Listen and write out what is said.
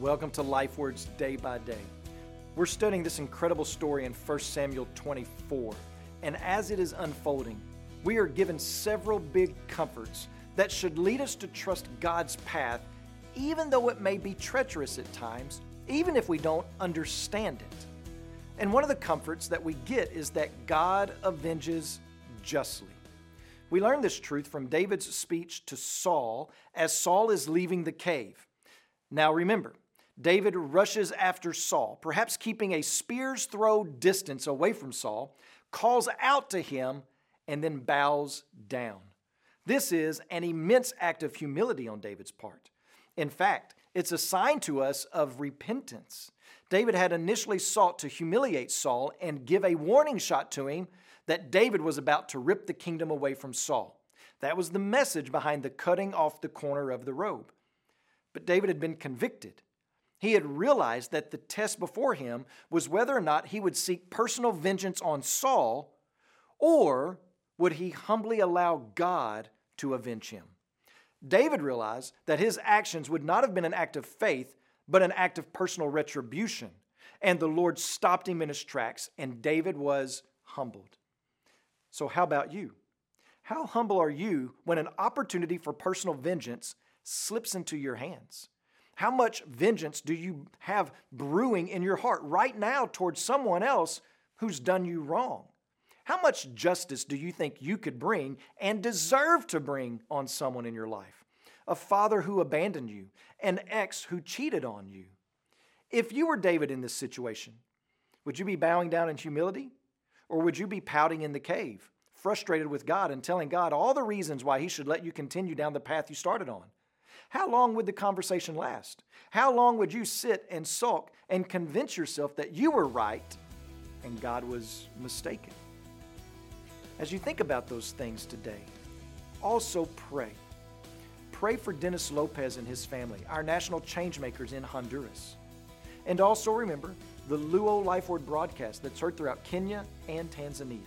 Welcome to Life Words Day by Day. We're studying this incredible story in 1 Samuel 24, and as it is unfolding, we are given several big comforts that should lead us to trust God's path, even though it may be treacherous at times, even if we don't understand it. And one of the comforts that we get is that God avenges justly. We learn this truth from David's speech to Saul as Saul is leaving the cave. Now remember, David rushes after Saul, perhaps keeping a spear's throw distance away from Saul, calls out to him, and then bows down. This is an immense act of humility on David's part. In fact, it's a sign to us of repentance. David had initially sought to humiliate Saul and give a warning shot to him that David was about to rip the kingdom away from Saul. That was the message behind the cutting off the corner of the robe. But David had been convicted. He had realized that the test before him was whether or not he would seek personal vengeance on Saul or would he humbly allow God to avenge him. David realized that his actions would not have been an act of faith, but an act of personal retribution. And the Lord stopped him in his tracks, and David was humbled. So, how about you? How humble are you when an opportunity for personal vengeance slips into your hands? How much vengeance do you have brewing in your heart right now towards someone else who's done you wrong? How much justice do you think you could bring and deserve to bring on someone in your life? A father who abandoned you, an ex who cheated on you. If you were David in this situation, would you be bowing down in humility? Or would you be pouting in the cave, frustrated with God and telling God all the reasons why He should let you continue down the path you started on? How long would the conversation last? How long would you sit and sulk and convince yourself that you were right and God was mistaken? As you think about those things today, also pray. Pray for Dennis Lopez and his family, our national changemakers in Honduras. And also remember the Luo Life Word broadcast that's heard throughout Kenya and Tanzania.